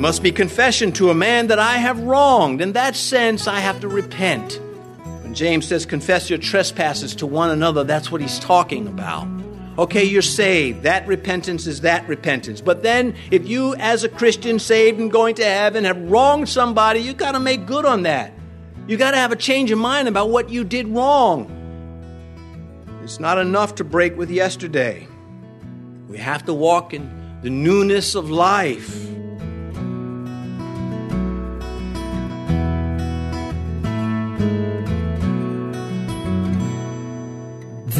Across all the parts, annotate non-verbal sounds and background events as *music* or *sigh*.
It must be confession to a man that I have wronged. In that sense, I have to repent. When James says, confess your trespasses to one another, that's what he's talking about. Okay, you're saved. That repentance is that repentance. But then, if you, as a Christian, saved and going to heaven, have wronged somebody, you got to make good on that. You got to have a change of mind about what you did wrong. It's not enough to break with yesterday. We have to walk in the newness of life.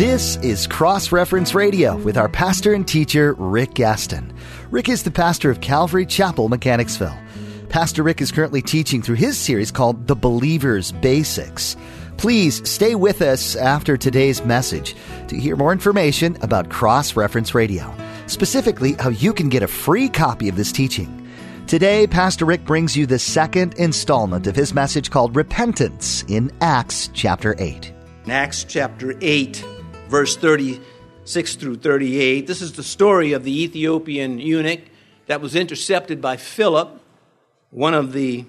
This is Cross Reference Radio with our pastor and teacher, Rick Gaston. Rick is the pastor of Calvary Chapel, Mechanicsville. Pastor Rick is currently teaching through his series called The Believer's Basics. Please stay with us after today's message to hear more information about Cross Reference Radio, specifically how you can get a free copy of this teaching. Today, Pastor Rick brings you the second installment of his message called Repentance in Acts chapter 8. In Acts chapter 8, verse 36 through 38. This is the story of the Ethiopian eunuch that was intercepted by Philip, one of the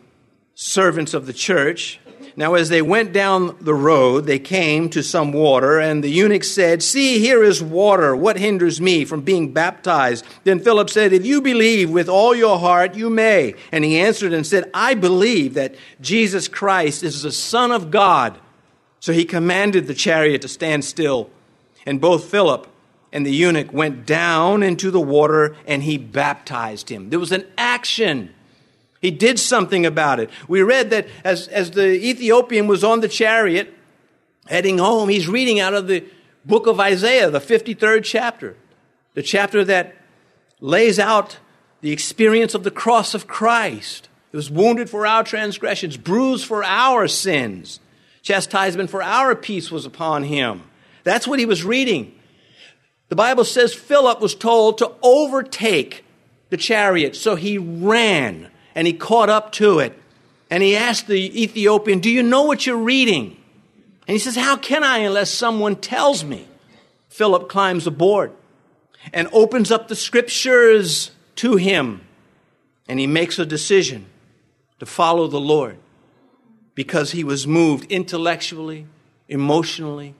servants of the church. Now, as they went down the road, they came to some water, and the eunuch said, See, here is water. What hinders me from being baptized? Then Philip said, If you believe with all your heart, you may. And he answered and said, I believe that Jesus Christ is the Son of God. So he commanded the chariot to stand still. And both Philip and the eunuch went down into the water and he baptized him. There was an action. He did something about it. We read that as, as the Ethiopian was on the chariot heading home, he's reading out of the book of Isaiah, the 53rd chapter, the chapter that lays out the experience of the cross of Christ. He was wounded for our transgressions, bruised for our sins. Chastisement for our peace was upon him. That's what he was reading. The Bible says Philip was told to overtake the chariot, so he ran and he caught up to it. And he asked the Ethiopian, Do you know what you're reading? And he says, How can I unless someone tells me? Philip climbs aboard and opens up the scriptures to him. And he makes a decision to follow the Lord because he was moved intellectually, emotionally,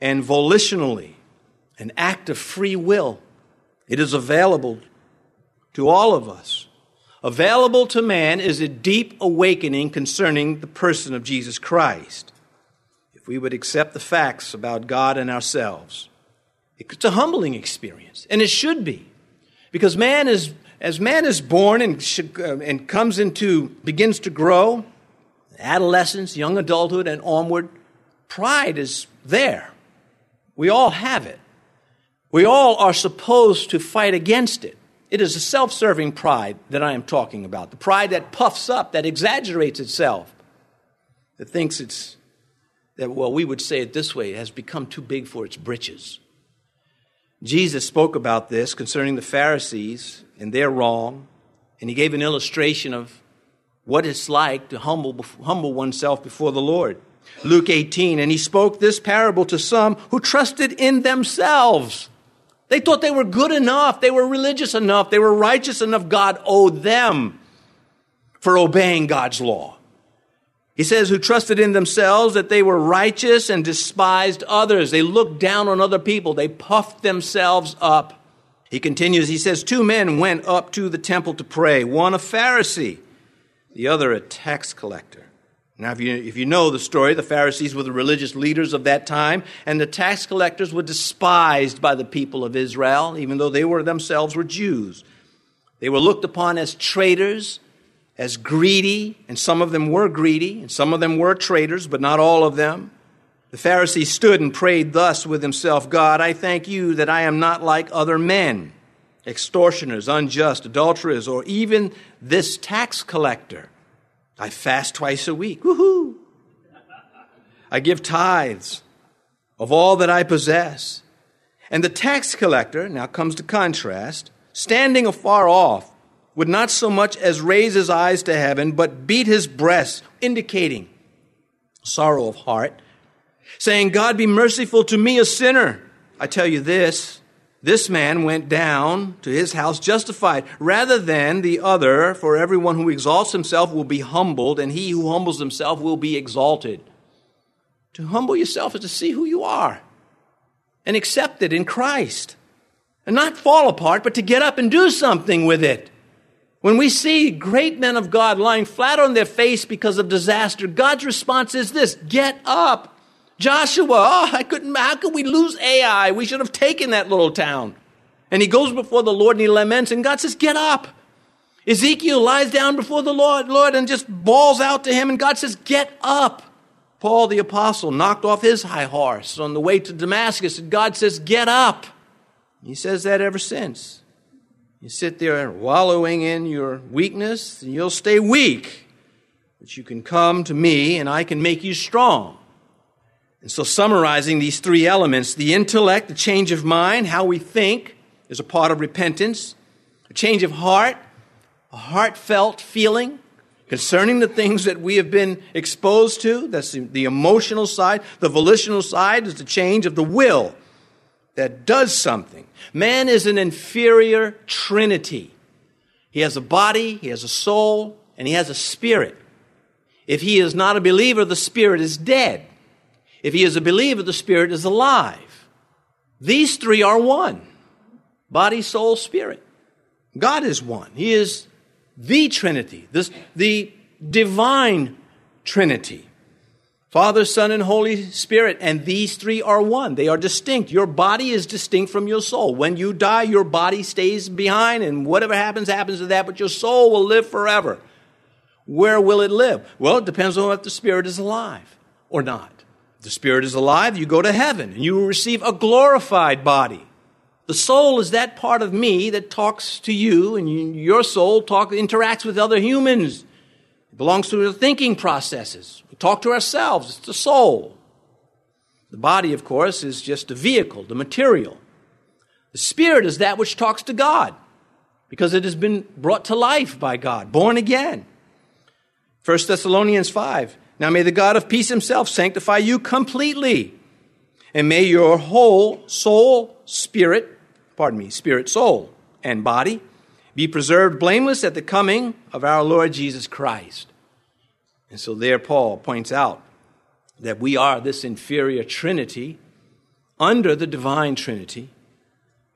and volitionally, an act of free will. It is available to all of us. Available to man is a deep awakening concerning the person of Jesus Christ. If we would accept the facts about God and ourselves, it's a humbling experience, and it should be. Because man is, as man is born and, should, uh, and comes into, begins to grow, adolescence, young adulthood, and onward, pride is there. We all have it. We all are supposed to fight against it. It is a self serving pride that I am talking about. The pride that puffs up, that exaggerates itself, that thinks it's, that, well, we would say it this way, it has become too big for its britches. Jesus spoke about this concerning the Pharisees and their wrong, and he gave an illustration of what it's like to humble, humble oneself before the Lord. Luke 18, and he spoke this parable to some who trusted in themselves. They thought they were good enough, they were religious enough, they were righteous enough. God owed them for obeying God's law. He says, who trusted in themselves that they were righteous and despised others. They looked down on other people, they puffed themselves up. He continues, he says, Two men went up to the temple to pray, one a Pharisee, the other a tax collector. Now, if you, if you know the story, the Pharisees were the religious leaders of that time, and the tax collectors were despised by the people of Israel, even though they were themselves were Jews. They were looked upon as traitors, as greedy, and some of them were greedy, and some of them were traitors, but not all of them. The Pharisee stood and prayed thus with himself God, I thank you that I am not like other men, extortioners, unjust, adulterers, or even this tax collector. I fast twice a week. Woohoo! I give tithes of all that I possess. And the tax collector, now comes to contrast, standing afar off, would not so much as raise his eyes to heaven, but beat his breast, indicating sorrow of heart, saying, God be merciful to me, a sinner. I tell you this, This man went down to his house justified rather than the other, for everyone who exalts himself will be humbled, and he who humbles himself will be exalted. To humble yourself is to see who you are and accept it in Christ. And not fall apart, but to get up and do something with it. When we see great men of God lying flat on their face because of disaster, God's response is this get up. Joshua, oh, I couldn't, how could we lose Ai? We should have taken that little town. And he goes before the Lord and he laments, and God says, Get up. Ezekiel lies down before the Lord, Lord, and just bawls out to him, and God says, Get up. Paul the apostle knocked off his high horse on the way to Damascus, and God says, Get up. He says that ever since. You sit there wallowing in your weakness, and you'll stay weak. But you can come to me, and I can make you strong. And so, summarizing these three elements the intellect, the change of mind, how we think, is a part of repentance, a change of heart, a heartfelt feeling concerning the things that we have been exposed to. That's the, the emotional side. The volitional side is the change of the will that does something. Man is an inferior trinity. He has a body, he has a soul, and he has a spirit. If he is not a believer, the spirit is dead. If he is a believer, the Spirit is alive. These three are one body, soul, spirit. God is one. He is the Trinity, this, the divine Trinity. Father, Son, and Holy Spirit. And these three are one. They are distinct. Your body is distinct from your soul. When you die, your body stays behind, and whatever happens, happens to that, but your soul will live forever. Where will it live? Well, it depends on if the Spirit is alive or not the spirit is alive, you go to heaven and you will receive a glorified body. The soul is that part of me that talks to you, and you, your soul talk, interacts with other humans. It belongs to the thinking processes. We talk to ourselves, it's the soul. The body, of course, is just a vehicle, the material. The spirit is that which talks to God because it has been brought to life by God, born again. 1 Thessalonians 5 now may the God of peace himself sanctify you completely. And may your whole soul, spirit, pardon me, spirit, soul, and body be preserved blameless at the coming of our Lord Jesus Christ. And so there Paul points out that we are this inferior trinity under the divine trinity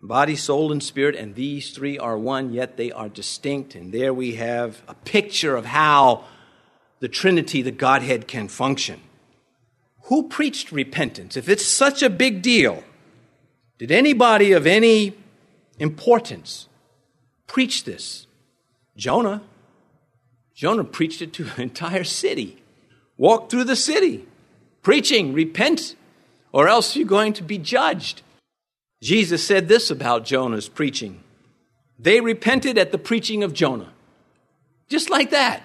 body, soul, and spirit, and these three are one, yet they are distinct. And there we have a picture of how the Trinity, the Godhead, can function. Who preached repentance? If it's such a big deal, did anybody of any importance preach this? Jonah. Jonah preached it to an *laughs* entire city. Walked through the city, preaching, repent, or else you're going to be judged. Jesus said this about Jonah's preaching they repented at the preaching of Jonah. Just like that.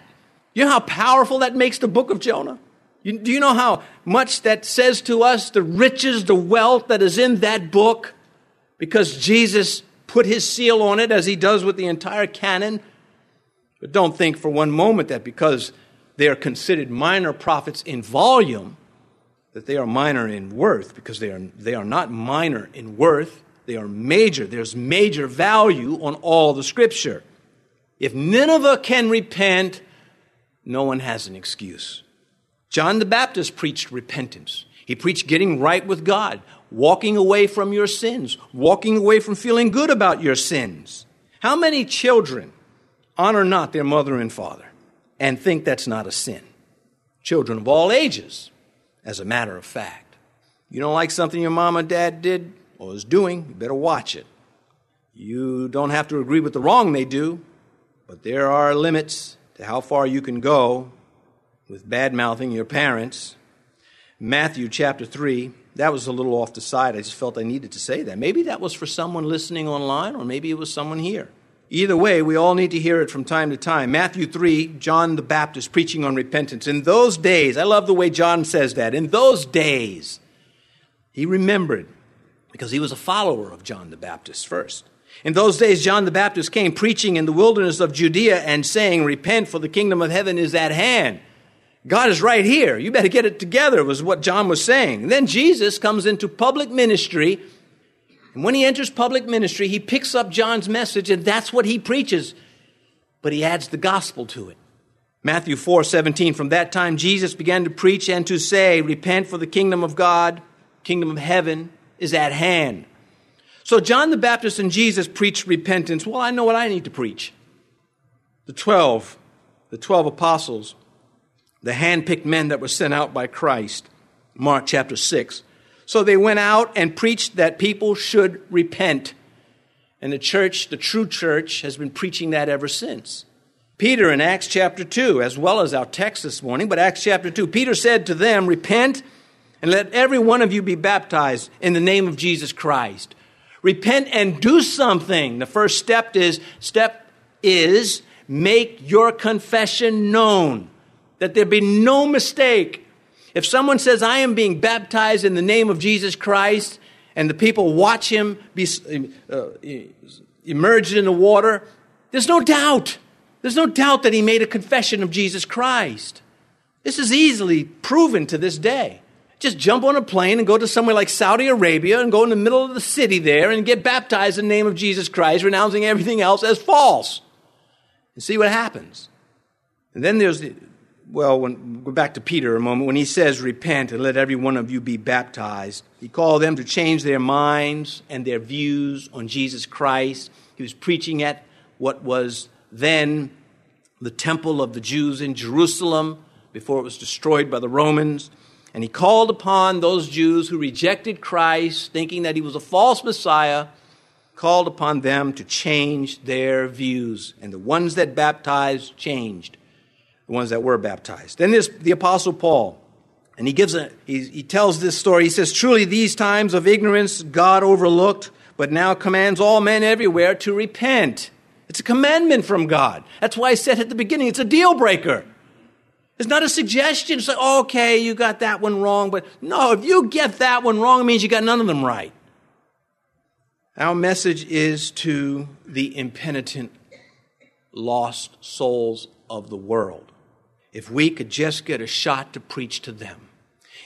You know how powerful that makes the book of Jonah? You, do you know how much that says to us, the riches, the wealth that is in that book? Because Jesus put his seal on it as he does with the entire canon. But don't think for one moment that because they are considered minor prophets in volume, that they are minor in worth, because they are, they are not minor in worth. They are major. There's major value on all the scripture. If Nineveh can repent, no one has an excuse. John the Baptist preached repentance. He preached getting right with God, walking away from your sins, walking away from feeling good about your sins. How many children honor not their mother and father and think that's not a sin? Children of all ages, as a matter of fact. You don't like something your mom or dad did or is doing, you better watch it. You don't have to agree with the wrong they do, but there are limits to how far you can go with bad mouthing your parents. Matthew chapter 3, that was a little off the side. I just felt I needed to say that. Maybe that was for someone listening online, or maybe it was someone here. Either way, we all need to hear it from time to time. Matthew 3, John the Baptist preaching on repentance. In those days, I love the way John says that. In those days, he remembered because he was a follower of John the Baptist first. In those days, John the Baptist came preaching in the wilderness of Judea and saying, Repent, for the kingdom of heaven is at hand. God is right here. You better get it together, was what John was saying. And then Jesus comes into public ministry And when he enters public ministry, he picks up John's message and that's what he preaches. But he adds the gospel to it. Matthew 4 17, from that time Jesus began to preach and to say, Repent, for the kingdom of God, kingdom of heaven is at hand. So John the Baptist and Jesus preached repentance. Well, I know what I need to preach. The 12, the 12 apostles, the handpicked men that were sent out by Christ. Mark chapter 6. So they went out and preached that people should repent. And the church, the true church, has been preaching that ever since. Peter in Acts chapter 2, as well as our text this morning, but Acts chapter 2, Peter said to them, Repent and let every one of you be baptized in the name of Jesus Christ. Repent and do something. The first step is step is make your confession known. That there be no mistake if someone says, I am being baptized in the name of Jesus Christ, and the people watch him be uh, emerged in the water, there's no doubt. There's no doubt that he made a confession of Jesus Christ. This is easily proven to this day. Just jump on a plane and go to somewhere like Saudi Arabia and go in the middle of the city there and get baptized in the name of Jesus Christ, renouncing everything else as false. And see what happens. And then there's the, well, when, go back to Peter a moment, when he says, Repent and let every one of you be baptized, he called them to change their minds and their views on Jesus Christ. He was preaching at what was then the temple of the Jews in Jerusalem before it was destroyed by the Romans. And he called upon those Jews who rejected Christ, thinking that he was a false Messiah, called upon them to change their views. And the ones that baptized changed the ones that were baptized. Then there's the Apostle Paul. And he gives a, he, he tells this story. He says, Truly, these times of ignorance God overlooked, but now commands all men everywhere to repent. It's a commandment from God. That's why I said at the beginning, it's a deal breaker. It's not a suggestion. It's like, oh, okay, you got that one wrong. But no, if you get that one wrong, it means you got none of them right. Our message is to the impenitent, lost souls of the world if we could just get a shot to preach to them.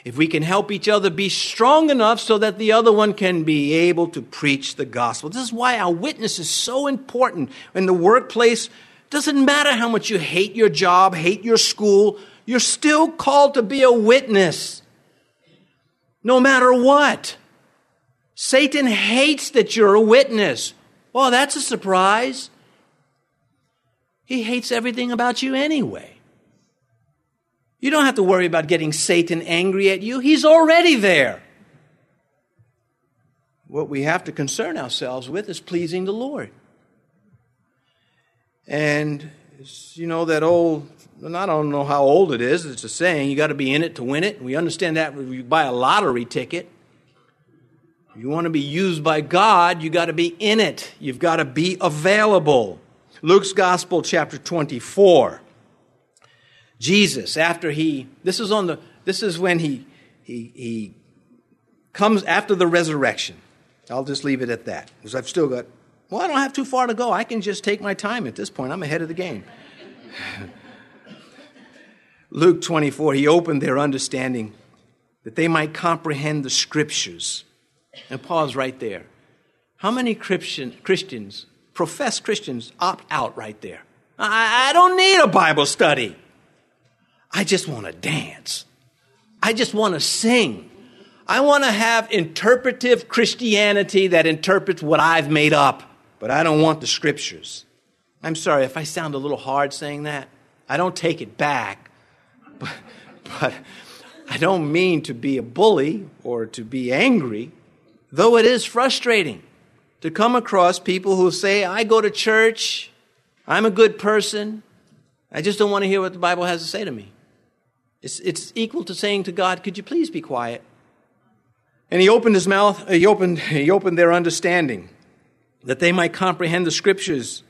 If we can help each other be strong enough so that the other one can be able to preach the gospel. This is why our witness is so important in the workplace. Doesn't matter how much you hate your job, hate your school, you're still called to be a witness. No matter what. Satan hates that you're a witness. Well, that's a surprise. He hates everything about you anyway. You don't have to worry about getting Satan angry at you. He's already there. What we have to concern ourselves with is pleasing the Lord. And, you know, that old, I don't know how old it is, it's a saying, you got to be in it to win it. We understand that when you buy a lottery ticket. You want to be used by God, you got to be in it. You've got to be available. Luke's Gospel, chapter 24. Jesus, after he, this is on the, this is when he, he, he comes after the resurrection. I'll just leave it at that because I've still got, well, I don't have too far to go. I can just take my time at this point. I'm ahead of the game. *laughs* Luke 24, he opened their understanding that they might comprehend the scriptures. And pause right there. How many Christian, Christians, professed Christians, opt out right there? I, I don't need a Bible study. I just want to dance. I just want to sing. I want to have interpretive Christianity that interprets what I've made up, but I don't want the scriptures. I'm sorry if I sound a little hard saying that. I don't take it back, *laughs* but, but I don't mean to be a bully or to be angry, though it is frustrating to come across people who say, I go to church, I'm a good person, I just don't want to hear what the Bible has to say to me. It's, it's equal to saying to God, Could you please be quiet? And he opened his mouth, he opened, he opened their understanding that they might comprehend the scriptures.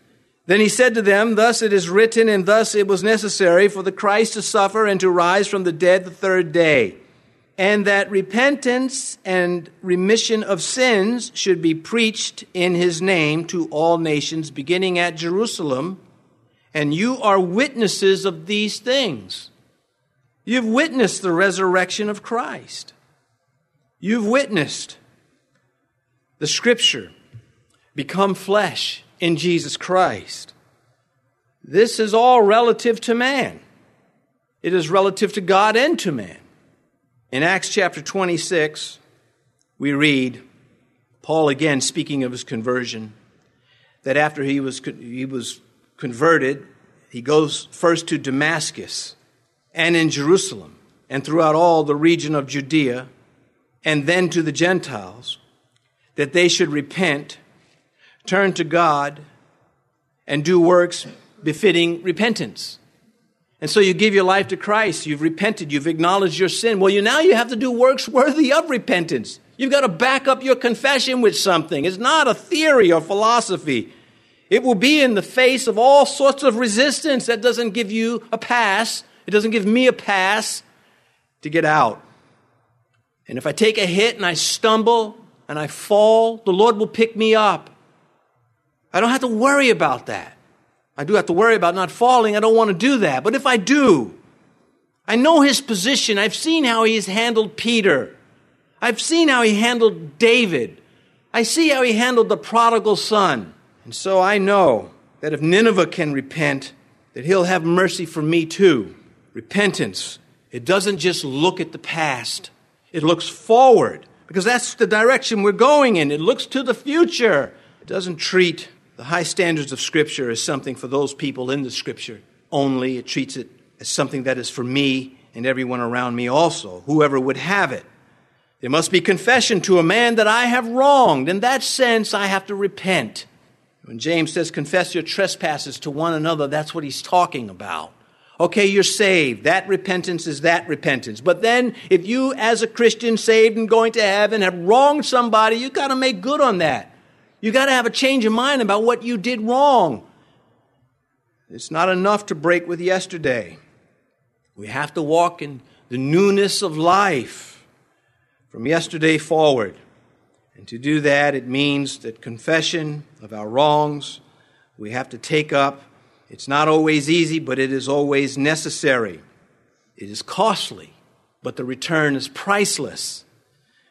Then he said to them, Thus it is written, and thus it was necessary for the Christ to suffer and to rise from the dead the third day, and that repentance and remission of sins should be preached in his name to all nations, beginning at Jerusalem. And you are witnesses of these things. You've witnessed the resurrection of Christ. You've witnessed the scripture become flesh in Jesus Christ. This is all relative to man. It is relative to God and to man. In Acts chapter 26, we read Paul again speaking of his conversion, that after he was, he was converted, he goes first to Damascus and in Jerusalem and throughout all the region of Judea and then to the Gentiles, that they should repent, turn to God, and do works befitting repentance. And so you give your life to Christ, you've repented, you've acknowledged your sin. Well, you now you have to do works worthy of repentance. You've got to back up your confession with something. It's not a theory or philosophy. It will be in the face of all sorts of resistance. That doesn't give you a pass. It doesn't give me a pass to get out. And if I take a hit and I stumble and I fall, the Lord will pick me up. I don't have to worry about that. I do have to worry about not falling. I don't want to do that. But if I do, I know his position. I've seen how he has handled Peter. I've seen how he handled David. I see how he handled the prodigal son. And so I know that if Nineveh can repent, that he'll have mercy for me too. Repentance. It doesn't just look at the past. It looks forward because that's the direction we're going in. It looks to the future. It doesn't treat the high standards of Scripture is something for those people in the Scripture only. It treats it as something that is for me and everyone around me also, whoever would have it. There must be confession to a man that I have wronged. In that sense, I have to repent. When James says, confess your trespasses to one another, that's what he's talking about. Okay, you're saved. That repentance is that repentance. But then, if you, as a Christian, saved and going to heaven, have wronged somebody, you got to make good on that. You got to have a change of mind about what you did wrong. It's not enough to break with yesterday. We have to walk in the newness of life from yesterday forward. And to do that, it means that confession of our wrongs we have to take up it's not always easy, but it is always necessary. It is costly, but the return is priceless.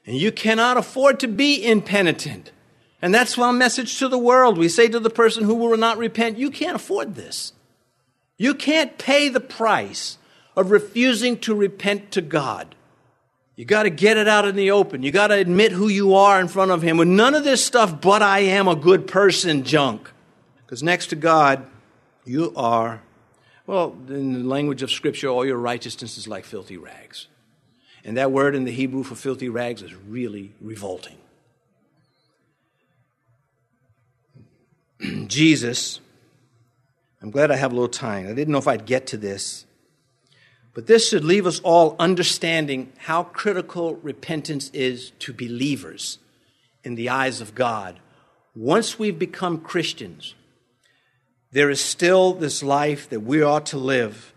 And you cannot afford to be impenitent. And that's our message to the world. We say to the person who will not repent, you can't afford this. You can't pay the price of refusing to repent to God. You got to get it out in the open. You got to admit who you are in front of Him with none of this stuff, but I am a good person junk. Because next to God, you are, well, in the language of Scripture, all your righteousness is like filthy rags. And that word in the Hebrew for filthy rags is really revolting. *clears throat* Jesus, I'm glad I have a little time. I didn't know if I'd get to this. But this should leave us all understanding how critical repentance is to believers in the eyes of God. Once we've become Christians, there is still this life that we ought to live.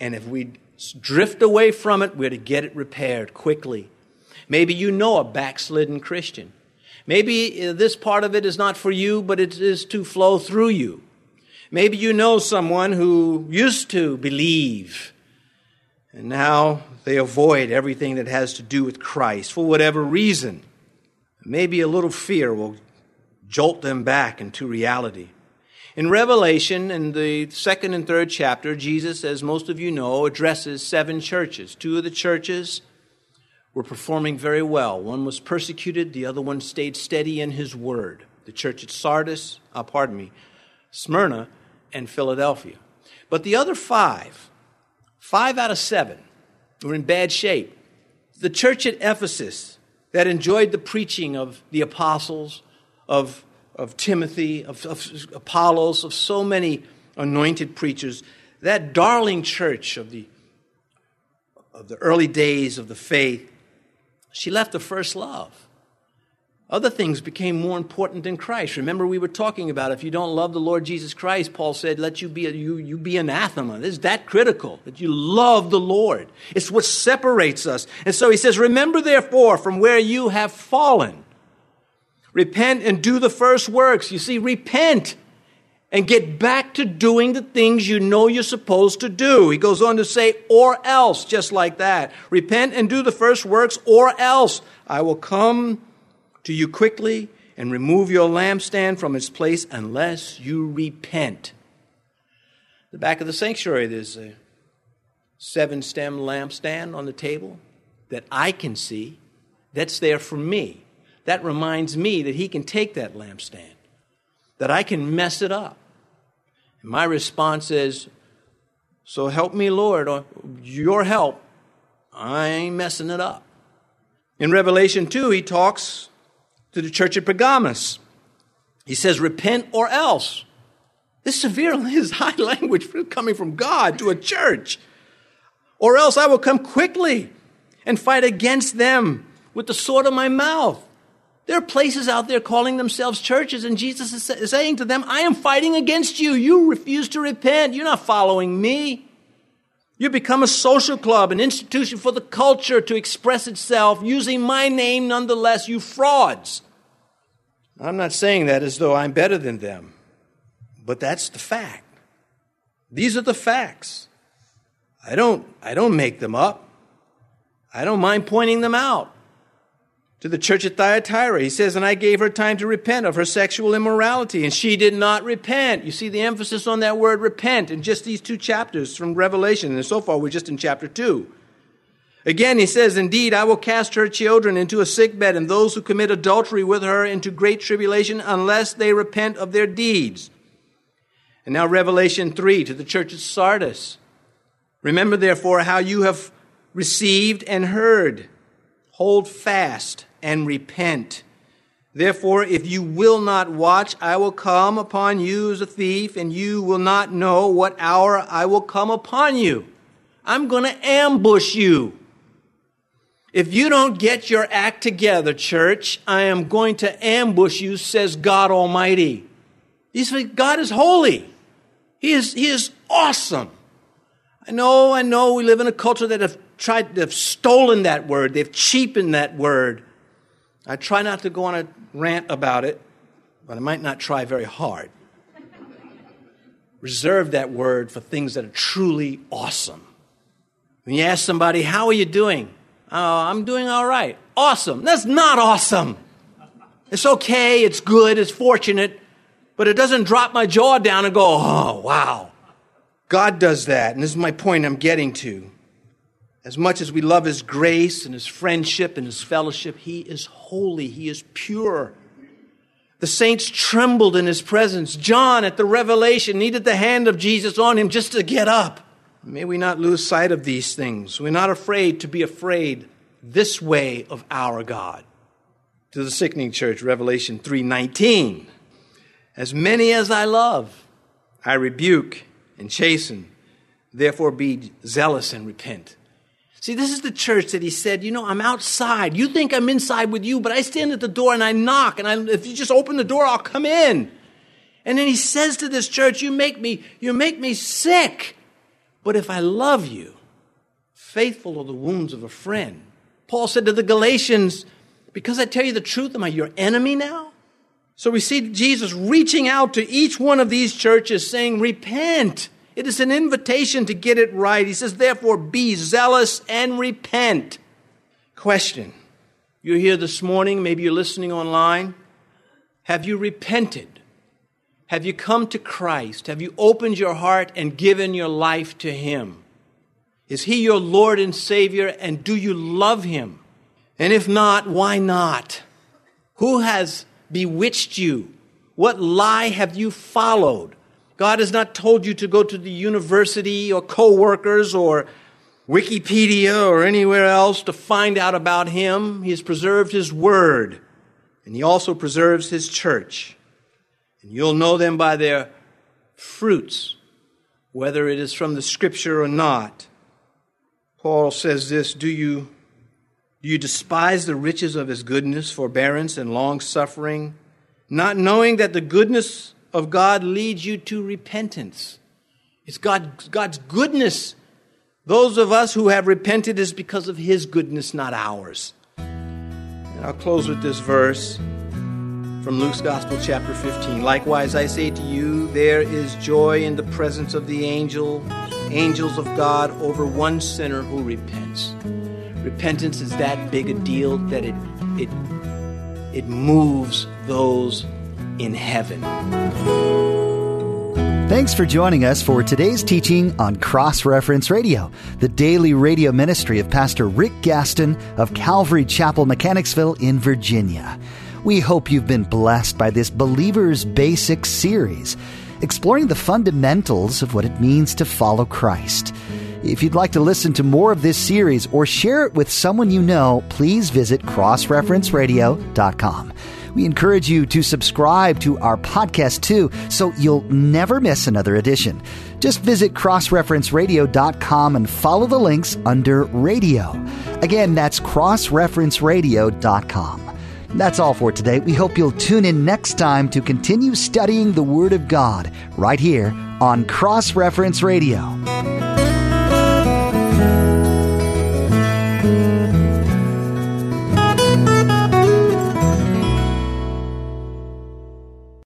And if we drift away from it, we're to get it repaired quickly. Maybe you know a backslidden Christian. Maybe uh, this part of it is not for you, but it is to flow through you. Maybe you know someone who used to believe and now they avoid everything that has to do with Christ for whatever reason. Maybe a little fear will jolt them back into reality. In Revelation, in the second and third chapter, Jesus, as most of you know, addresses seven churches. Two of the churches were performing very well. One was persecuted, the other one stayed steady in his word. The church at Sardis, uh, pardon me, Smyrna, and Philadelphia. But the other five, five out of seven, were in bad shape. The church at Ephesus, that enjoyed the preaching of the apostles, of of Timothy, of, of Apollos, of so many anointed preachers, that darling church of the, of the early days of the faith, she left the first love. Other things became more important than Christ. Remember, we were talking about if you don't love the Lord Jesus Christ, Paul said, let you be, a, you, you be anathema. It's that critical that you love the Lord. It's what separates us. And so he says, remember therefore from where you have fallen. Repent and do the first works. You see, repent and get back to doing the things you know you're supposed to do. He goes on to say, or else, just like that. Repent and do the first works, or else I will come to you quickly and remove your lampstand from its place unless you repent. The back of the sanctuary, there's a seven stem lampstand on the table that I can see. That's there for me. That reminds me that He can take that lampstand, that I can mess it up. And my response is, So help me, Lord, or your help. I ain't messing it up. In Revelation 2, he talks to the church at Pergamos. He says, Repent or else. This severe is *laughs* high language coming from God to a church. Or else I will come quickly and fight against them with the sword of my mouth. There are places out there calling themselves churches, and Jesus is saying to them, I am fighting against you. You refuse to repent. You're not following me. You become a social club, an institution for the culture to express itself using my name nonetheless, you frauds. I'm not saying that as though I'm better than them, but that's the fact. These are the facts. I don't, I don't make them up. I don't mind pointing them out to the church at Thyatira. He says, And I gave her time to repent of her sexual immorality, and she did not repent. You see the emphasis on that word repent in just these two chapters from Revelation, and so far we're just in chapter 2. Again, he says, Indeed, I will cast her children into a sick bed, and those who commit adultery with her into great tribulation, unless they repent of their deeds. And now, Revelation 3 to the church at Sardis. Remember, therefore, how you have received and heard. Hold fast and repent. Therefore, if you will not watch, I will come upon you as a thief, and you will not know what hour I will come upon you. I'm going to ambush you. If you don't get your act together, church, I am going to ambush you, says God Almighty. He's, God is holy. He is, he is awesome. I know, I know we live in a culture that have tried, they've stolen that word, they've cheapened that word. I try not to go on a rant about it, but I might not try very hard. Reserve that word for things that are truly awesome. When you ask somebody, How are you doing? Oh, I'm doing all right. Awesome. That's not awesome. It's okay, it's good, it's fortunate, but it doesn't drop my jaw down and go, Oh, wow. God does that, and this is my point I'm getting to. As much as we love His grace and His friendship and His fellowship, He is holy, He is pure. The saints trembled in His presence. John at the revelation needed the hand of Jesus on him just to get up. May we not lose sight of these things. We're not afraid to be afraid this way of our God. To the sickening church, Revelation 3:19. As many as I love, I rebuke and chasten. Therefore, be zealous and repent. See, this is the church that he said, You know, I'm outside. You think I'm inside with you, but I stand at the door and I knock. And I, if you just open the door, I'll come in. And then he says to this church, You make me, you make me sick. But if I love you, faithful are the wounds of a friend. Paul said to the Galatians, Because I tell you the truth, am I your enemy now? So we see Jesus reaching out to each one of these churches saying, Repent. It is an invitation to get it right. He says, Therefore, be zealous and repent. Question You're here this morning, maybe you're listening online. Have you repented? Have you come to Christ? Have you opened your heart and given your life to Him? Is He your Lord and Savior, and do you love Him? And if not, why not? Who has bewitched you? What lie have you followed? God has not told you to go to the university or co-workers or Wikipedia or anywhere else to find out about Him. He has preserved His Word, and He also preserves His church. And you'll know them by their fruits, whether it is from the Scripture or not. Paul says this Do you do you despise the riches of his goodness, forbearance, and long suffering, not knowing that the goodness of God leads you to repentance? It's God, God's goodness. Those of us who have repented is because of his goodness, not ours. And I'll close with this verse from Luke's Gospel, chapter 15. Likewise, I say to you, there is joy in the presence of the angel, angels of God over one sinner who repents repentance is that big a deal that it it it moves those in heaven. Thanks for joining us for today's teaching on Cross Reference Radio, the daily radio ministry of Pastor Rick Gaston of Calvary Chapel, Mechanicsville in Virginia. We hope you've been blessed by this Believer's Basics series, exploring the fundamentals of what it means to follow Christ. If you'd like to listen to more of this series or share it with someone you know, please visit crossreferenceradio.com. We encourage you to subscribe to our podcast too, so you'll never miss another edition. Just visit crossreferenceradio.com and follow the links under radio. Again, that's crossreferenceradio.com. That's all for today. We hope you'll tune in next time to continue studying the Word of God right here on Cross Reference Radio.